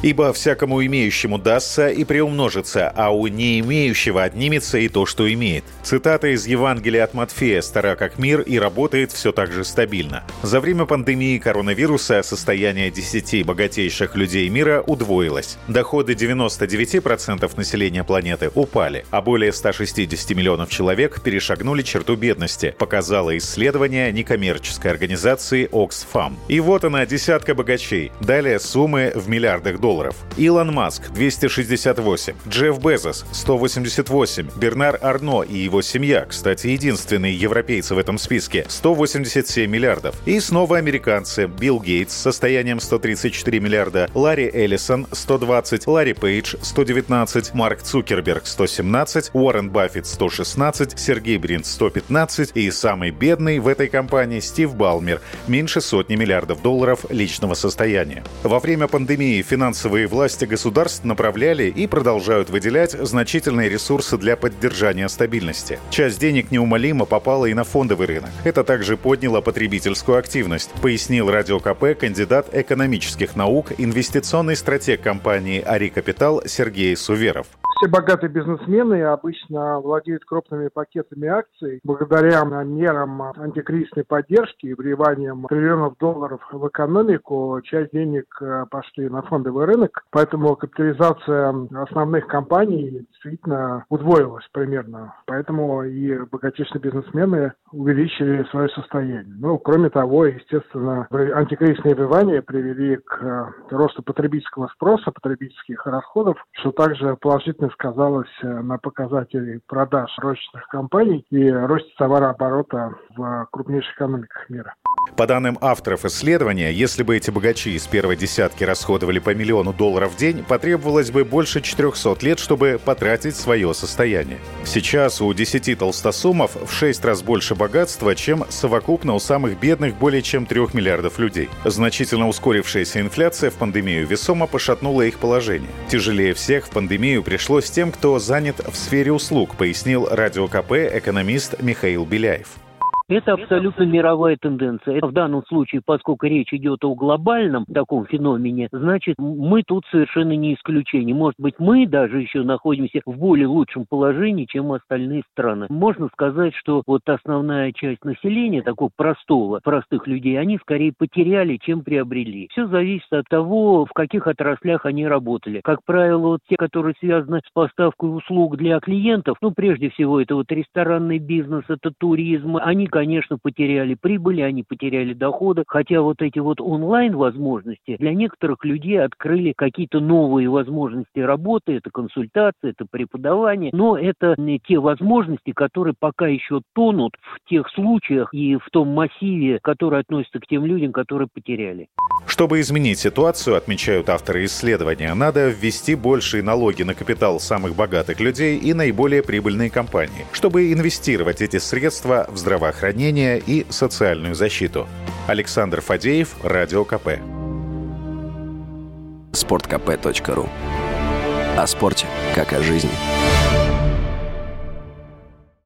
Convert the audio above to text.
Ибо всякому имеющему дастся и приумножится, а у не имеющего отнимется и то, что имеет. Цитата из Евангелия от Матфея «Стара как мир» и работает все так же стабильно. За время пандемии коронавируса состояние 10 богатейших людей мира удвоилось. Доходы 99% населения планеты упали, а более 160 миллионов человек перешагнули черту бедности, показало исследование некоммерческой организации Oxfam. И вот она, десятка богачей. Далее суммы в миллиардах долларов долларов. Илон Маск – 268, Джефф Безос – 188, Бернар Арно и его семья, кстати, единственные европейцы в этом списке – 187 миллиардов. И снова американцы – Билл Гейтс с состоянием 134 миллиарда, Ларри Эллисон – 120, Ларри Пейдж – 119, Марк Цукерберг – 117, Уоррен Баффет – 116, Сергей Брин – 115 и самый бедный в этой компании – Стив Балмер – меньше сотни миллиардов долларов личного состояния. Во время пандемии финансовые финансовые власти государств направляли и продолжают выделять значительные ресурсы для поддержания стабильности. Часть денег неумолимо попала и на фондовый рынок. Это также подняло потребительскую активность, пояснил Радио КП кандидат экономических наук, инвестиционный стратег компании «Ари Капитал» Сергей Суверов все богатые бизнесмены обычно владеют крупными пакетами акций благодаря мерам антикризисной поддержки и вливаниям триллионов долларов в экономику. Часть денег э, пошли на фондовый рынок, поэтому капитализация основных компаний действительно удвоилась примерно. Поэтому и богатейшие бизнесмены увеличили свое состояние. Ну, кроме того, естественно, антикризисные вливания привели к э, росту потребительского спроса, потребительских расходов, что также положительно сказалось э, на показателе продаж розничных компаний и росте товарооборота в крупнейших экономиках мира. По данным авторов исследования, если бы эти богачи из первой десятки расходовали по миллиону долларов в день, потребовалось бы больше 400 лет, чтобы потратить свое состояние. Сейчас у 10 толстосумов в 6 раз больше богатства, чем совокупно у самых бедных более чем 3 миллиардов людей. Значительно ускорившаяся инфляция в пандемию весомо пошатнула их положение. Тяжелее всех в пандемию пришлось тем, кто занят в сфере услуг, пояснил Радио КП экономист Михаил Беляев. Это абсолютно мировая тенденция. В данном случае, поскольку речь идет о глобальном таком феномене, значит, мы тут совершенно не исключение. Может быть, мы даже еще находимся в более лучшем положении, чем остальные страны. Можно сказать, что вот основная часть населения, такого простого, простых людей, они скорее потеряли, чем приобрели. Все зависит от того, в каких отраслях они работали. Как правило, вот те, которые связаны с поставкой услуг для клиентов, ну, прежде всего, это вот ресторанный бизнес, это туризм, они, конечно, потеряли прибыли, они потеряли доходы, хотя вот эти вот онлайн-возможности для некоторых людей открыли какие-то новые возможности работы, это консультация, это преподавание, но это те возможности, которые пока еще тонут в тех случаях и в том массиве, который относится к тем людям, которые потеряли. Чтобы изменить ситуацию, отмечают авторы исследования, надо ввести большие налоги на капитал самых богатых людей и наиболее прибыльные компании, чтобы инвестировать эти средства в здравоохранение здравоохранения и социальную защиту. Александр Фадеев, Радио КП. Спорткп.ру О спорте, как о жизни.